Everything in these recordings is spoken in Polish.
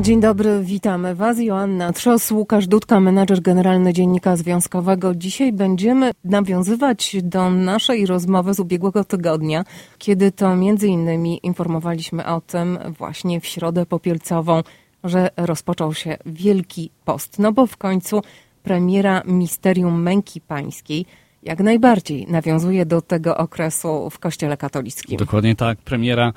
Dzień dobry, witamy Was. Joanna Trzos, Łukasz Dudka, menadżer generalny Dziennika Związkowego. Dzisiaj będziemy nawiązywać do naszej rozmowy z ubiegłego tygodnia, kiedy to między innymi informowaliśmy o tym właśnie w środę popielcową, że rozpoczął się Wielki Post. No bo w końcu premiera Misterium Męki Pańskiej jak najbardziej nawiązuje do tego okresu w Kościele katolickim. Dokładnie tak. Premiera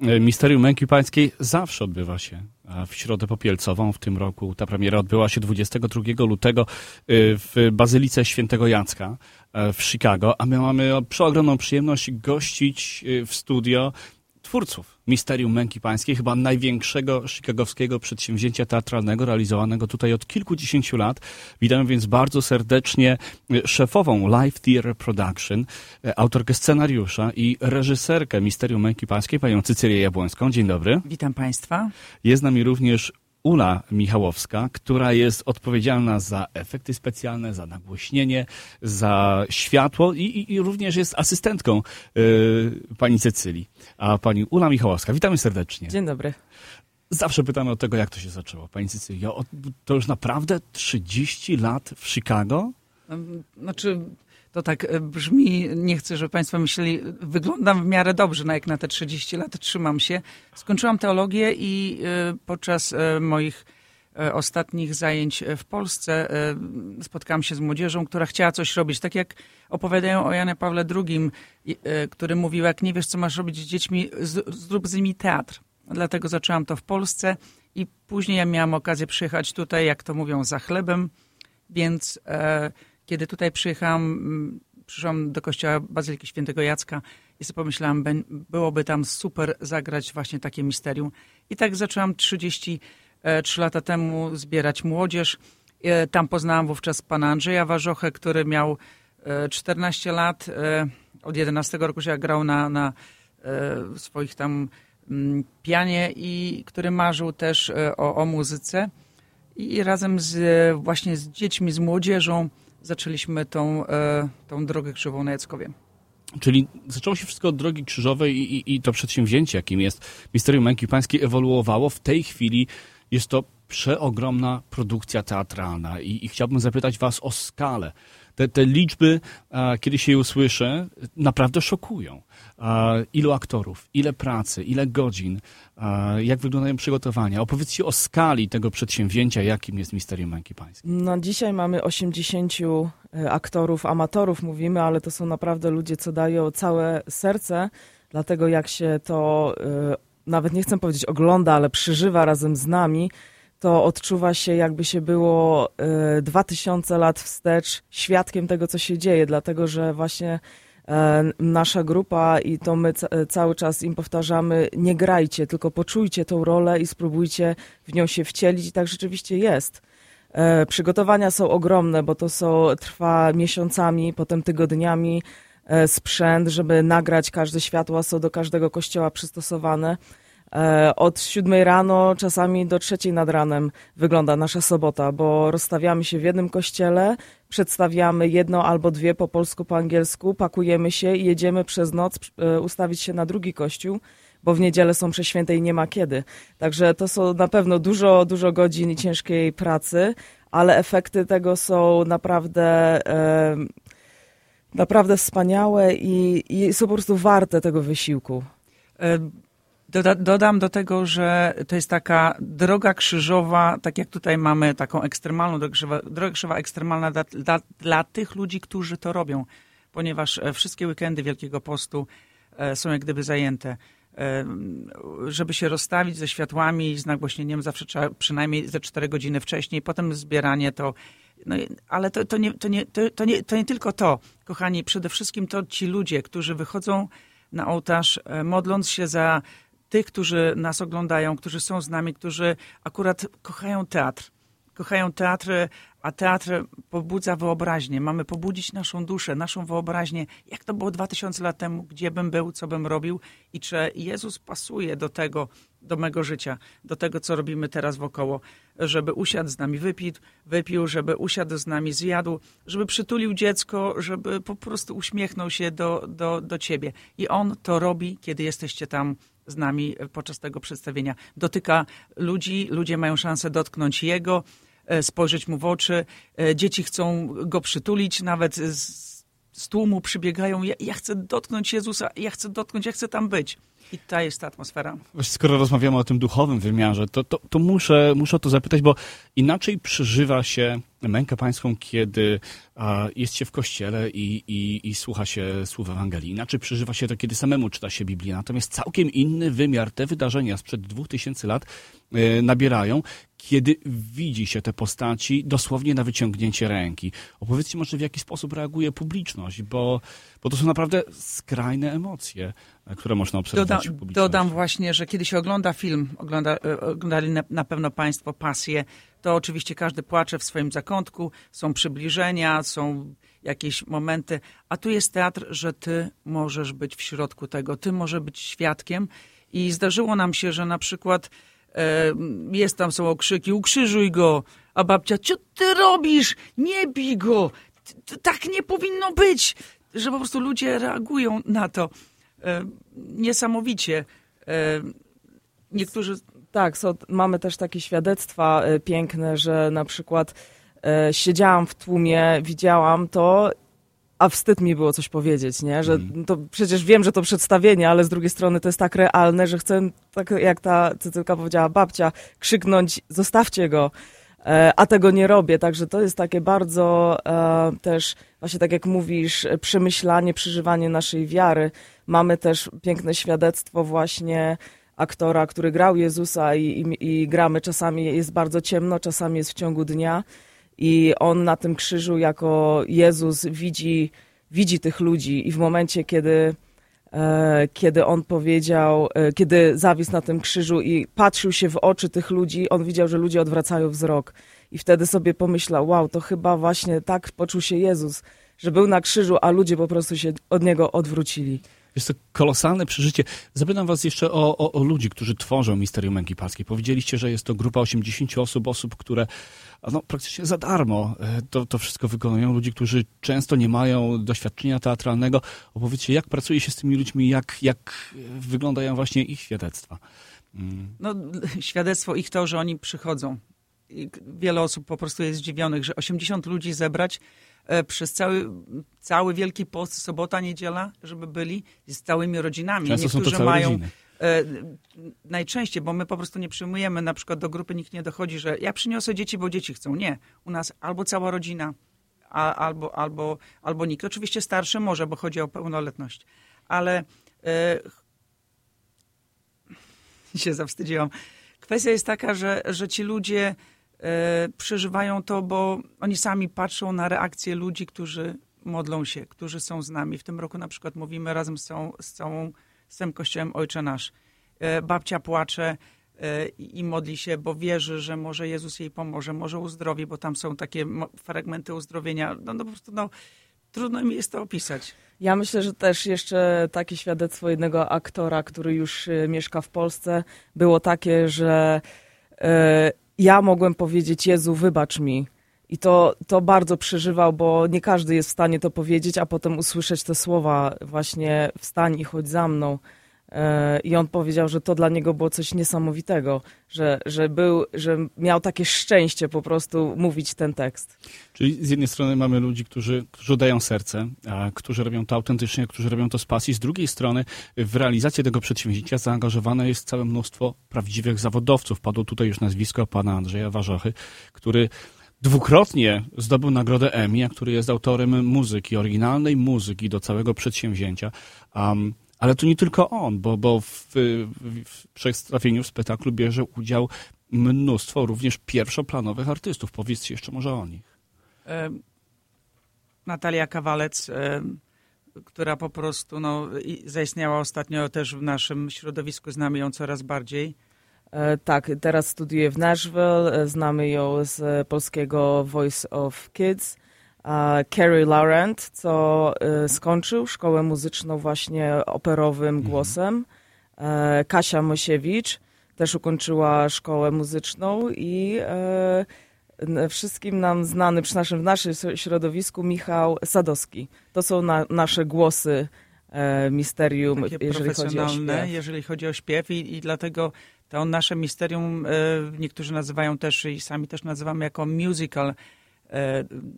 e, Misterium Męki Pańskiej zawsze odbywa się w Środę Popielcową. W tym roku ta premiera odbyła się 22 lutego e, w Bazylice Świętego Jacka e, w Chicago, a my mamy przeogromną przyjemność gościć w studio twórców Misterium Męki Pańskiej, chyba największego chicagowskiego przedsięwzięcia teatralnego realizowanego tutaj od kilkudziesięciu lat. Witam więc bardzo serdecznie szefową Live Theatre Production, autorkę scenariusza i reżyserkę Misterium Męki Pańskiej, panią Cycilię Jabłońską. Dzień dobry. Witam Państwa. Jest z nami również Ula Michałowska, która jest odpowiedzialna za efekty specjalne, za nagłośnienie, za światło i, i, i również jest asystentką y, pani Cecylii. A pani Ula Michałowska, witamy serdecznie. Dzień dobry. Zawsze pytamy o tego, jak to się zaczęło. Pani Cecylio, to już naprawdę 30 lat w Chicago? Znaczy, to tak e, brzmi, nie chcę, żeby Państwo myśleli, wyglądam w miarę dobrze, no jak na te 30 lat trzymam się. Skończyłam teologię i e, podczas e, moich ostatnich zajęć w Polsce spotkałam się z młodzieżą, która chciała coś robić. Tak jak opowiadają o Janie Pawle II, który mówił, jak nie wiesz, co masz robić z dziećmi, zrób z nimi teatr. Dlatego zaczęłam to w Polsce i później ja miałam okazję przyjechać tutaj, jak to mówią, za chlebem, więc kiedy tutaj przyjechałam, mm, przyszłam do kościoła Bazyliki Świętego Jacka i sobie pomyślałam, byłoby tam super zagrać właśnie takie misterium. I tak zaczęłam 33 lata temu zbierać młodzież. E, tam poznałam wówczas pana Andrzeja Warzochę, który miał 14 e, lat. E, od 11 roku się grał na, na swoich tam mm, pianie i który marzył też o, o muzyce. I razem z, właśnie z dziećmi, z młodzieżą zaczęliśmy tą, e, tą drogę krzyżową na Jackowie. Czyli zaczęło się wszystko od drogi krzyżowej i, i, i to przedsięwzięcie, jakim jest Misterium Męki Pańskiej, ewoluowało. W tej chwili jest to przeogromna produkcja teatralna i, i chciałbym zapytać Was o skalę te, te liczby, kiedy się je usłyszę, naprawdę szokują. Ilu aktorów, ile pracy, ile godzin, jak wyglądają przygotowania. Opowiedzcie o skali tego przedsięwzięcia, jakim jest Misterium Męki Pańskiej. No, dzisiaj mamy 80 e, aktorów, amatorów mówimy, ale to są naprawdę ludzie, co dają całe serce, dlatego jak się to, e, nawet nie chcę powiedzieć ogląda, ale przeżywa razem z nami, to odczuwa się jakby się było y, dwa tysiące lat wstecz świadkiem tego, co się dzieje, dlatego że właśnie e, nasza grupa i to my cały czas im powtarzamy, nie grajcie, tylko poczujcie tą rolę i spróbujcie w nią się wcielić i tak rzeczywiście jest. E, przygotowania są ogromne, bo to są, trwa miesiącami, potem tygodniami e, sprzęt, żeby nagrać każde światła, są do każdego kościoła przystosowane. E, od siódmej rano, czasami do trzeciej nad ranem wygląda nasza sobota, bo rozstawiamy się w jednym kościele, przedstawiamy jedno albo dwie po polsku, po angielsku, pakujemy się i jedziemy przez noc e, ustawić się na drugi kościół, bo w niedzielę są prześwięte i nie ma kiedy. Także to są na pewno dużo, dużo godzin ciężkiej pracy, ale efekty tego są naprawdę, e, naprawdę wspaniałe i, i są po prostu warte tego wysiłku. Doda, dodam do tego, że to jest taka droga krzyżowa, tak jak tutaj mamy taką ekstremalną drogę krzyżową, droga krzyżowa ekstremalna dla, dla, dla, tych ludzi, którzy to robią, ponieważ e, wszystkie weekendy Wielkiego Postu e, są jak gdyby zajęte. E, żeby się rozstawić ze światłami z nagłośnieniem zawsze trzeba przynajmniej ze 4 godziny wcześniej, potem zbieranie to no, ale to, to, nie, to, nie, to, to, nie, to nie tylko to, kochani, przede wszystkim to ci ludzie, którzy wychodzą na ołtarz, modląc się za tych, którzy nas oglądają, którzy są z nami, którzy akurat kochają teatr. Kochają teatr, a teatr pobudza wyobraźnię. Mamy pobudzić naszą duszę, naszą wyobraźnię, jak to było 2000 lat temu, gdzie bym był, co bym robił i czy Jezus pasuje do tego, do mego życia, do tego, co robimy teraz wokoło, żeby usiadł z nami, wypił, wypił, żeby usiadł z nami, zjadł, żeby przytulił dziecko, żeby po prostu uśmiechnął się do, do, do ciebie. I on to robi, kiedy jesteście tam z nami podczas tego przedstawienia. Dotyka ludzi, ludzie mają szansę dotknąć jego, e, spojrzeć mu w oczy. E, dzieci chcą go przytulić, nawet z, z tłumu przybiegają. Ja, ja chcę dotknąć Jezusa, ja chcę dotknąć, ja chcę tam być. I ta jest ta atmosfera. Skoro rozmawiamy o tym duchowym wymiarze, to, to, to muszę, muszę to zapytać, bo inaczej przeżywa się mękę pańską, kiedy jest się w kościele i, i, i słucha się słów Ewangelii. Inaczej przeżywa się to, kiedy samemu czyta się Biblię. Natomiast całkiem inny wymiar te wydarzenia sprzed dwóch tysięcy lat e, nabierają, kiedy widzi się te postaci dosłownie na wyciągnięcie ręki. Opowiedzcie może, w jaki sposób reaguje publiczność, bo, bo to są naprawdę skrajne emocje, e, które można obserwować Dodam, dodam właśnie, że kiedy się ogląda film, ogląda, e, oglądali na, na pewno Państwo Pasję, to oczywiście każdy płacze w swoim zakątku, są przybliżenia, są jakieś momenty, a tu jest teatr, że ty możesz być w środku tego, ty możesz być świadkiem i zdarzyło nam się, że na przykład e, jest tam, są okrzyki, ukrzyżuj go, a babcia, co ty robisz? Nie bij go! Tak nie powinno być! Że po prostu ludzie reagują na to e, niesamowicie. E, niektórzy Tak, są, mamy też takie świadectwa e, piękne, że na przykład e, siedziałam w tłumie, widziałam to, a wstyd mi było coś powiedzieć, nie? Że to przecież wiem, że to przedstawienie, ale z drugiej strony to jest tak realne, że chcę, tak jak ta Cycylka powiedziała, babcia, krzyknąć, zostawcie go. E, a tego nie robię, także to jest takie bardzo też, właśnie tak jak mówisz, przemyślanie, przeżywanie naszej wiary. Mamy też piękne świadectwo właśnie aktora, który grał Jezusa i, i, i gramy, czasami jest bardzo ciemno, czasami jest w ciągu dnia i on na tym krzyżu jako Jezus widzi, widzi tych ludzi i w momencie, kiedy e, kiedy on powiedział, e, kiedy zawisł na tym krzyżu i patrzył się w oczy tych ludzi, on widział, że ludzie odwracają wzrok. I wtedy sobie pomyślał, wow, to chyba właśnie tak poczuł się Jezus, że był na krzyżu, a ludzie po prostu się od niego odwrócili. Jest to kolosalne przeżycie. Zapytam was jeszcze o, o, o ludzi, którzy tworzą Misterium Męki Pańskiej. Powiedzieliście, że jest to grupa 80 osób, osób, które no, praktycznie za darmo e, to, to wszystko wykonują. Ludzi, którzy często nie mają doświadczenia teatralnego. Opowiedzcie, jak pracuje się z tymi ludźmi, jak, jak wyglądają właśnie ich świadectwa. Mm. no, świadectwo ich to, że oni przychodzą. Wiele osób po prostu jest zdziwionych, że 80 ludzi zebrać e, przez cały, cały Wielki Post, sobota, niedziela, żeby byli z całymi rodzinami. Często są to Niektórzy mają rodziny. e, najczęściej, bo my po prostu nie przyjmujemy, na przykład do grupy nikt nie dochodzi, że ja przyniosę dzieci, bo dzieci chcą. Nie. U nas albo cała rodzina, a, albo, albo, albo nikt. Oczywiście starszy może, bo chodzi o pełnoletność. Ale e, się zawstydziłam. Kwestia jest taka, że, że ci ludzie przeżywają to, bo oni sami patrzą na reakcję ludzi, którzy modlą się, którzy są z nami. W tym roku na przykład mówimy razem z całą, z całą z całym kościołem Ojcze Nasz. E, babcia płacze e, i modli się, bo wierzy, że może Jezus jej pomoże, może uzdrowi, bo tam są takie fragmenty uzdrowienia. No, no po prostu no, trudno mi jest to opisać. Ja myślę, że też jeszcze takie świadectwo jednego aktora, który już e, mieszka w Polsce, było takie, że e, ja mogłem powiedzieć: Jezu, wybacz mi. I to, to bardzo przeżywał, bo nie każdy jest w stanie to powiedzieć, a potem usłyszeć te słowa, właśnie wstań i chodź za mną. E, I on powiedział, że to dla niego było coś niesamowitego, że, że, był, że miał takie szczęście po prostu mówić ten tekst. Czyli z jednej strony mamy ludzi, którzy, którzy dają serce, a którzy robią to autentycznie, którzy robią to z pasji. Z drugiej strony w realizację tego przedsięwzięcia zaangażowane jest całe mnóstwo prawdziwych zawodowców. Padło tutaj już nazwisko pana Andrzeja Warzochy, który dwukrotnie zdobył nagrodę Emmy, który jest autorem muzyki, oryginalnej muzyki do całego przedsięwzięcia. Um, ale to nie tylko on, bo, bo w, w, w przedstawieniu, w spektaklu bierze udział mnóstwo również pierwszoplanowych artystów. Powiedzcie jeszcze może o nich. E, Natalia Kawalec, e, która po prostu no, zaistniała ostatnio też w naszym środowisku, znamy ją coraz bardziej. E, Tak, teraz studiuje w Nashville, e, znamy ją z polskiego Voice of Kids. Carrie Laurent, co e, skończył szkołę muzyczną właśnie operowym głosem. E, Kasia Mosiewicz też ukończyła szkołę muzyczną i e, wszystkim nam znany przy naszym, w naszym środowisku Michał Sadowski. To są na, nasze głosy e, misterium, Takie jeżeli chodzi o profesjonalne, śpiew. jeżeli chodzi o śpiew i, i dlatego to nasze misterium niektórzy nazywają też i sami też nazywamy jako musical,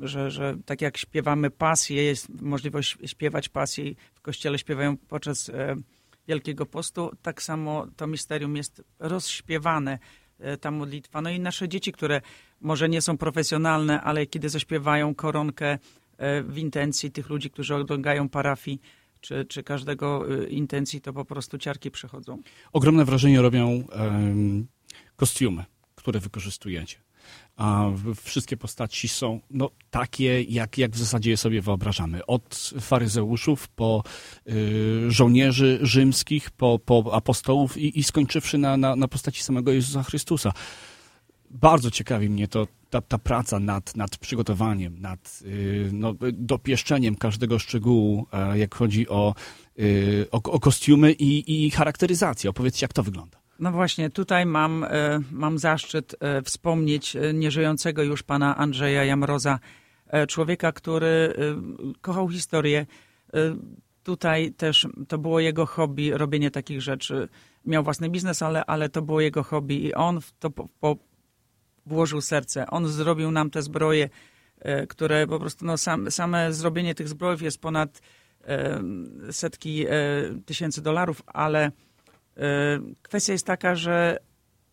że, że tak jak śpiewamy pasję, jest możliwość śpiewać pasję w kościele śpiewają podczas e, Wielkiego Postu, tak samo to misterium jest rozśpiewane, e, ta modlitwa. No i nasze dzieci, które może nie są profesjonalne, ale kiedy zaśpiewają koronkę e, w intencji tych ludzi, którzy oglądają parafii, czy, czy każdego e, intencji, to po prostu ciarki przechodzą. Ogromne wrażenie robią em, kostiumy, które wykorzystujecie. A wszystkie postaci są no, takie, jak, jak w zasadzie je sobie wyobrażamy. Od faryzeuszów, po y, żołnierzy rzymskich, po, po apostołów i, i skończywszy na, na, na postaci samego Jezusa Chrystusa. Bardzo ciekawi mnie to, ta, ta praca nad, nad przygotowaniem, nad y, no, dopieszczeniem każdego szczegółu, e, jak chodzi o, y, o, o kostiumy i, i charakteryzację. Opowiedzcie, jak to wygląda. No właśnie, tutaj mam, e, mam zaszczyt e, wspomnieć e, nieżyjącego już pana Andrzeja Jamroza, człowieka, który kochał historię. Tutaj też to było jego hobby, robienie takich rzeczy. Miał własny biznes, ale, ale to było jego hobby i on w to po, po, włożył serce. On zrobił nam te zbroje, które po prostu, no sam, same zrobienie tych zbrojów jest ponad setki tysięcy dolarów, ale kwestia jest taka, że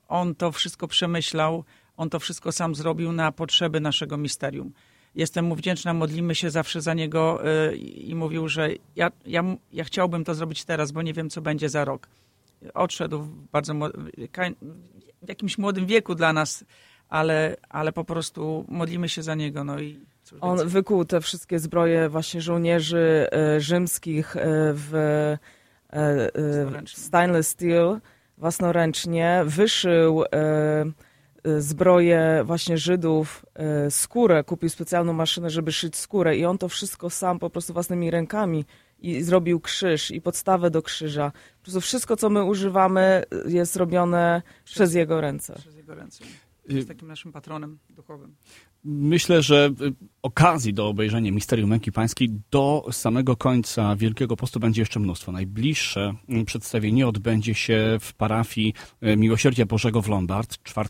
on to wszystko przemyślał, on to wszystko sam zrobił na potrzeby naszego misterium. Jestem mu wdzięczna, modlimy się zawsze za niego e, i mówił, że ja, ja, ja chciałbym to zrobić teraz, bo nie wiem, co będzie za rok. Odszedł w bardzo w jakimś młodym wieku dla nas, ale, ale po prostu modlimy się za niego. No i On wykuł te wszystkie zbroje właśnie żołnierzy e, rzymskich w. stainless steel własnoręcznie, wyszył e, e, zbroje właśnie Żydów, e, skórę, kupił specjalną maszynę, żeby szyć skórę i on to wszystko sam po prostu własnymi rękami i zrobił krzyż i podstawę do krzyża. Po prostu wszystko, co my używamy jest robione przez jego ręce. Przez jego ręce. Jest takim naszym patronem duchowym. Myślę, że y, okazji do obejrzenia Misterium Męki Pańskiej do samego końca Wielkiego Postu będzie jeszcze mnóstwo. Najbliższe mm, przedstawienie odbędzie się w parafii y, Miłosierdzia Bożego w Lombard 4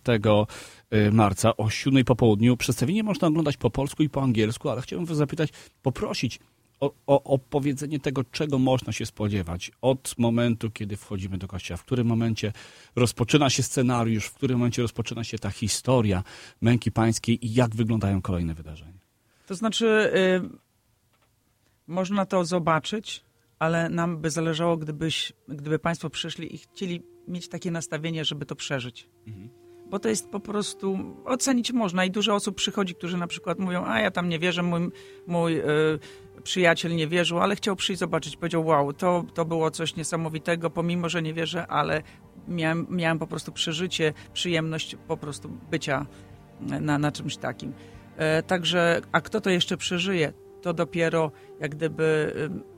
y, marca o 7 po południu. Przedstawienie można oglądać po polsku i po angielsku, ale chciałbym was zapytać, poprosić o, o opowiedzenie tego, czego można się spodziewać od momentu, kiedy wchodzimy do kościoła, w którym momencie rozpoczyna się scenariusz, w którym momencie rozpoczyna się ta historia męki pańskiej i jak wyglądają kolejne wydarzenia. To znaczy, y, można to zobaczyć, ale nam by zależało, gdybyś, gdyby Państwo przyszli i chcieli mieć takie nastawienie, żeby to przeżyć. Bo to jest po prostu, ocenić można i dużo osób przychodzi, którzy na przykład mówią, a ja tam nie wierzę, mój, mój y, przyjaciel nie wierzył, ale chciał przyjść zobaczyć, powiedział, wow, to, to było coś niesamowitego, pomimo, że nie wierzę, ale miałem, miałem po prostu przeżycie, przyjemność po prostu bycia na, na czymś takim. E, Także, a kto to jeszcze przeżyje, to dopiero jak gdyby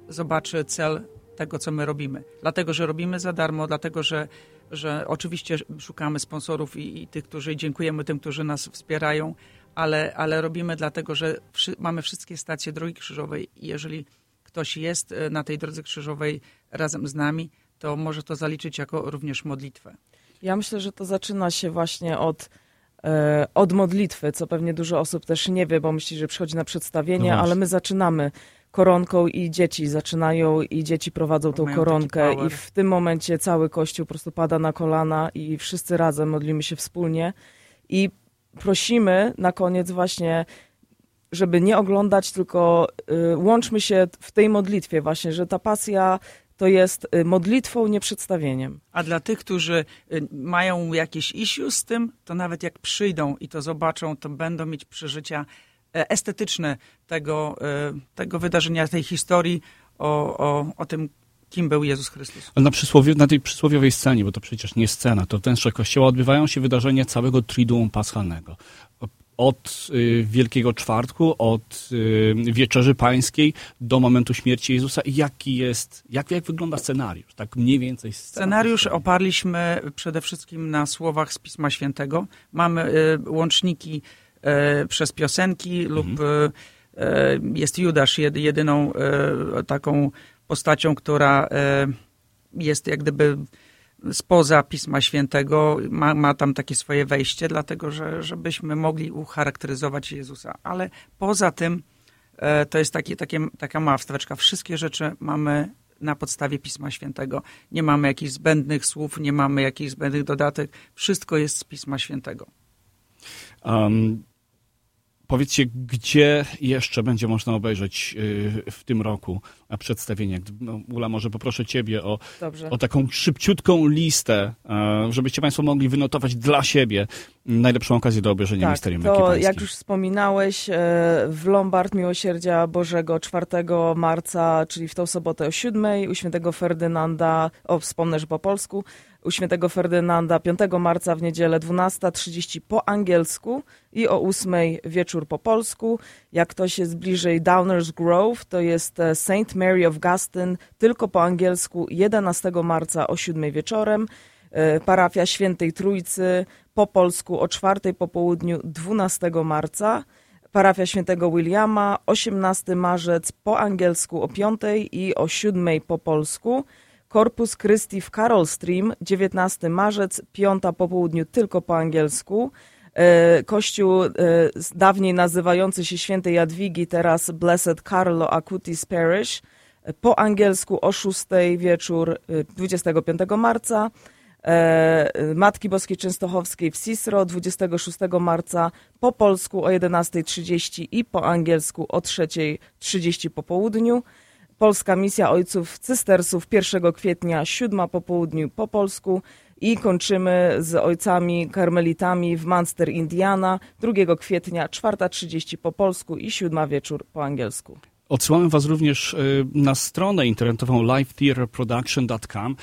zobaczy cel tego, co my robimy. Dlatego, że robimy za darmo, dlatego, że, że oczywiście szukamy sponsorów i, i tych, którzy dziękujemy tym, którzy nas wspierają, ale, ale robimy dlatego, że wszy, mamy wszystkie stacje Drogi Krzyżowej i jeżeli ktoś jest e, na tej Drodze Krzyżowej razem z nami, to może to zaliczyć jako również modlitwę. Ja myślę, że to zaczyna się właśnie od, e, od modlitwy, co pewnie dużo osób też nie wie, bo myśli, że przychodzi na przedstawienie, No ale my zaczynamy koronką i dzieci zaczynają i dzieci prowadzą tą Mają koronkę i w tym momencie cały kościół po prostu pada na kolana i wszyscy razem modlimy się wspólnie. I prosimy na koniec właśnie żeby nie oglądać, tylko y, łączmy się w tej modlitwie właśnie, że ta pasja to jest y, modlitwą, nie przedstawieniem. A dla tych, którzy y, mają jakieś issues z tym, to nawet jak przyjdą i to zobaczą, to będą mieć przeżycia e, estetyczne tego, e, tego wydarzenia, tej historii o, o, o tym, kim był Jezus Chrystus. Ale na, przysłowie, na tej przysłowiowej scenie, bo to przecież nie scena, to wnętrze kościoła odbywają się wydarzenia całego Triduum Paschalnego. Od y, Wielkiego Czwartku, od y, Wieczerzy Pańskiej do momentu śmierci Jezusa. Jaki jest, jak, jak wygląda scenariusz? Tak mniej więcej scena Scenariusz oparliśmy przede wszystkim na słowach z Pisma Świętego. Mamy e, łączniki e, przez piosenki lub e, e, jest Judasz jed, jedyną taką postacią, która jest jak gdyby spoza Pisma Świętego, ma, ma tam takie swoje wejście, dlatego że, żebyśmy mogli ucharakteryzować Jezusa. Ale poza tym e, to jest taki, takie, taka mała wstaweczka. Wszystkie rzeczy mamy na podstawie Pisma Świętego. Nie mamy jakichś zbędnych słów, nie mamy jakichś zbędnych dodatek. Wszystko jest z Pisma Świętego. Um, Powiedzcie, gdzie jeszcze będzie można obejrzeć y, w tym roku przedstawienie? No, Ula, może poproszę Ciebie o, o taką szybciutką listę, żebyście Państwo mogli wynotować dla siebie najlepszą okazję do obejrzenia tak, Misterium to jak już wspominałeś, e, w Lombard Miłosierdzia Bożego 4 marca, czyli w tą sobotę o 7, u świętego Ferdynanda, o wspomnę, że po polsku, u świętego Ferdynanda 5 marca w niedzielę 12.30 po angielsku i o 8 wieczór po polsku. Jak ktoś jest bliżej Downers Grove, to jest e, St. Mary of Gustin tylko po angielsku 11 marca o 7 wieczorem. E, parafia Świętej Trójcy po polsku o 4 po południu 12 marca. Parafia Świętego Williama 18 marzec po angielsku o 5 i o 7 po polsku. Corpus Christi w Carol Stream 19 marzec, 5 po południu tylko po angielsku. E, kościół e, dawniej nazywający się Świętej Jadwigi, teraz Blessed Carlo Acutis Parish, po angielsku o 6 wieczór 25 e, marca. Matki Boskiej Częstochowskiej w Cisro 26 marca, po polsku o 11.30 i po angielsku o 3.30 po południu. Polska Misja Ojców Cystersów 1 kwietnia, 7 po południu po polsku i kończymy z ojcami karmelitami w Munster, Indiana 2 kwietnia, 4.30 po polsku i 7 wieczór po angielsku. Odsyłamy Was również y, na stronę internetową livetheaterproduction.com.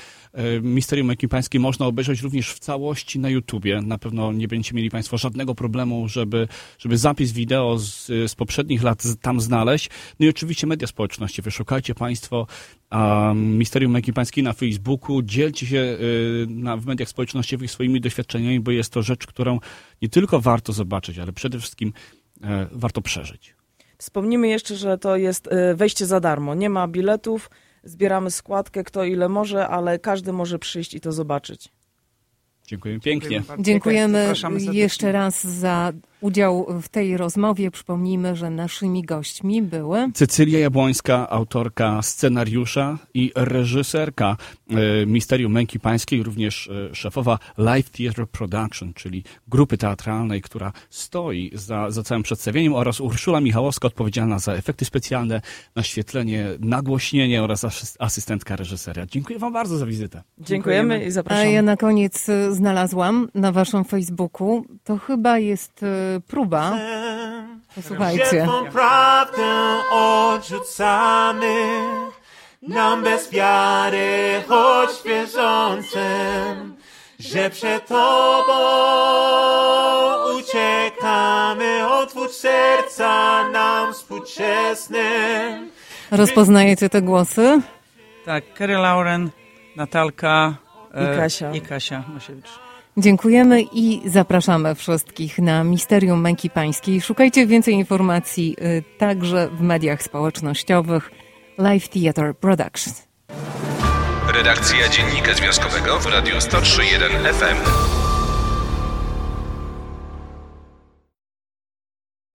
Y, Misterium Ekipańskie można obejrzeć również w całości na YouTubie. Na pewno nie będziecie mieli Państwo żadnego problemu, żeby, żeby zapis wideo z, z poprzednich lat tam znaleźć. No i oczywiście media społeczności. Wyszukajcie Państwo um, Misterium Ekipańskie na Facebooku. Dzielcie się y, na, w mediach społecznościowych swoimi doświadczeniami, bo jest to rzecz, którą nie tylko warto zobaczyć, ale przede wszystkim e, warto przeżyć. Wspomnimy jeszcze, że to jest e, wejście za darmo. Nie ma biletów, zbieramy składkę, kto ile może, ale każdy może przyjść i to zobaczyć. Dziękujemy pięknie. Dziękujemy jeszcze raz za udział w tej rozmowie. Przypomnijmy, że naszymi gośćmi były Cecylia Jabłońska, autorka scenariusza i reżyserka e, Misterium Męki Pańskiej, również e, szefowa Live Theatre Production, czyli grupy teatralnej, która stoi za, za całym przedstawieniem oraz Urszula Michałowska, odpowiedzialna za efekty specjalne, naświetlenie, nagłośnienie oraz asystentka reżysera. Dziękuję Wam bardzo za wizytę. Dziękujemy, Dziękujemy i zapraszamy. A ja na koniec e, znalazłam na Waszym Facebooku, to chyba jest próba. Posłuchajcie. prawdę odrzucamy, nam bez wiary, choć wierzącym, że przed Tobą uciekamy, otwórz serca nam współczesnym. Rozpoznajecie te głosy? Tak, Kerry Lauren, Natalka e, i Kasia, i Kasia Masiewicz. Dziękujemy i zapraszamy wszystkich na Misterium Męki Pańskiej. Szukajcie więcej informacji y, także w mediach społecznościowych Live Theatre Productions. Redakcja Dziennika Związkowego w Radiu 103.1 FM.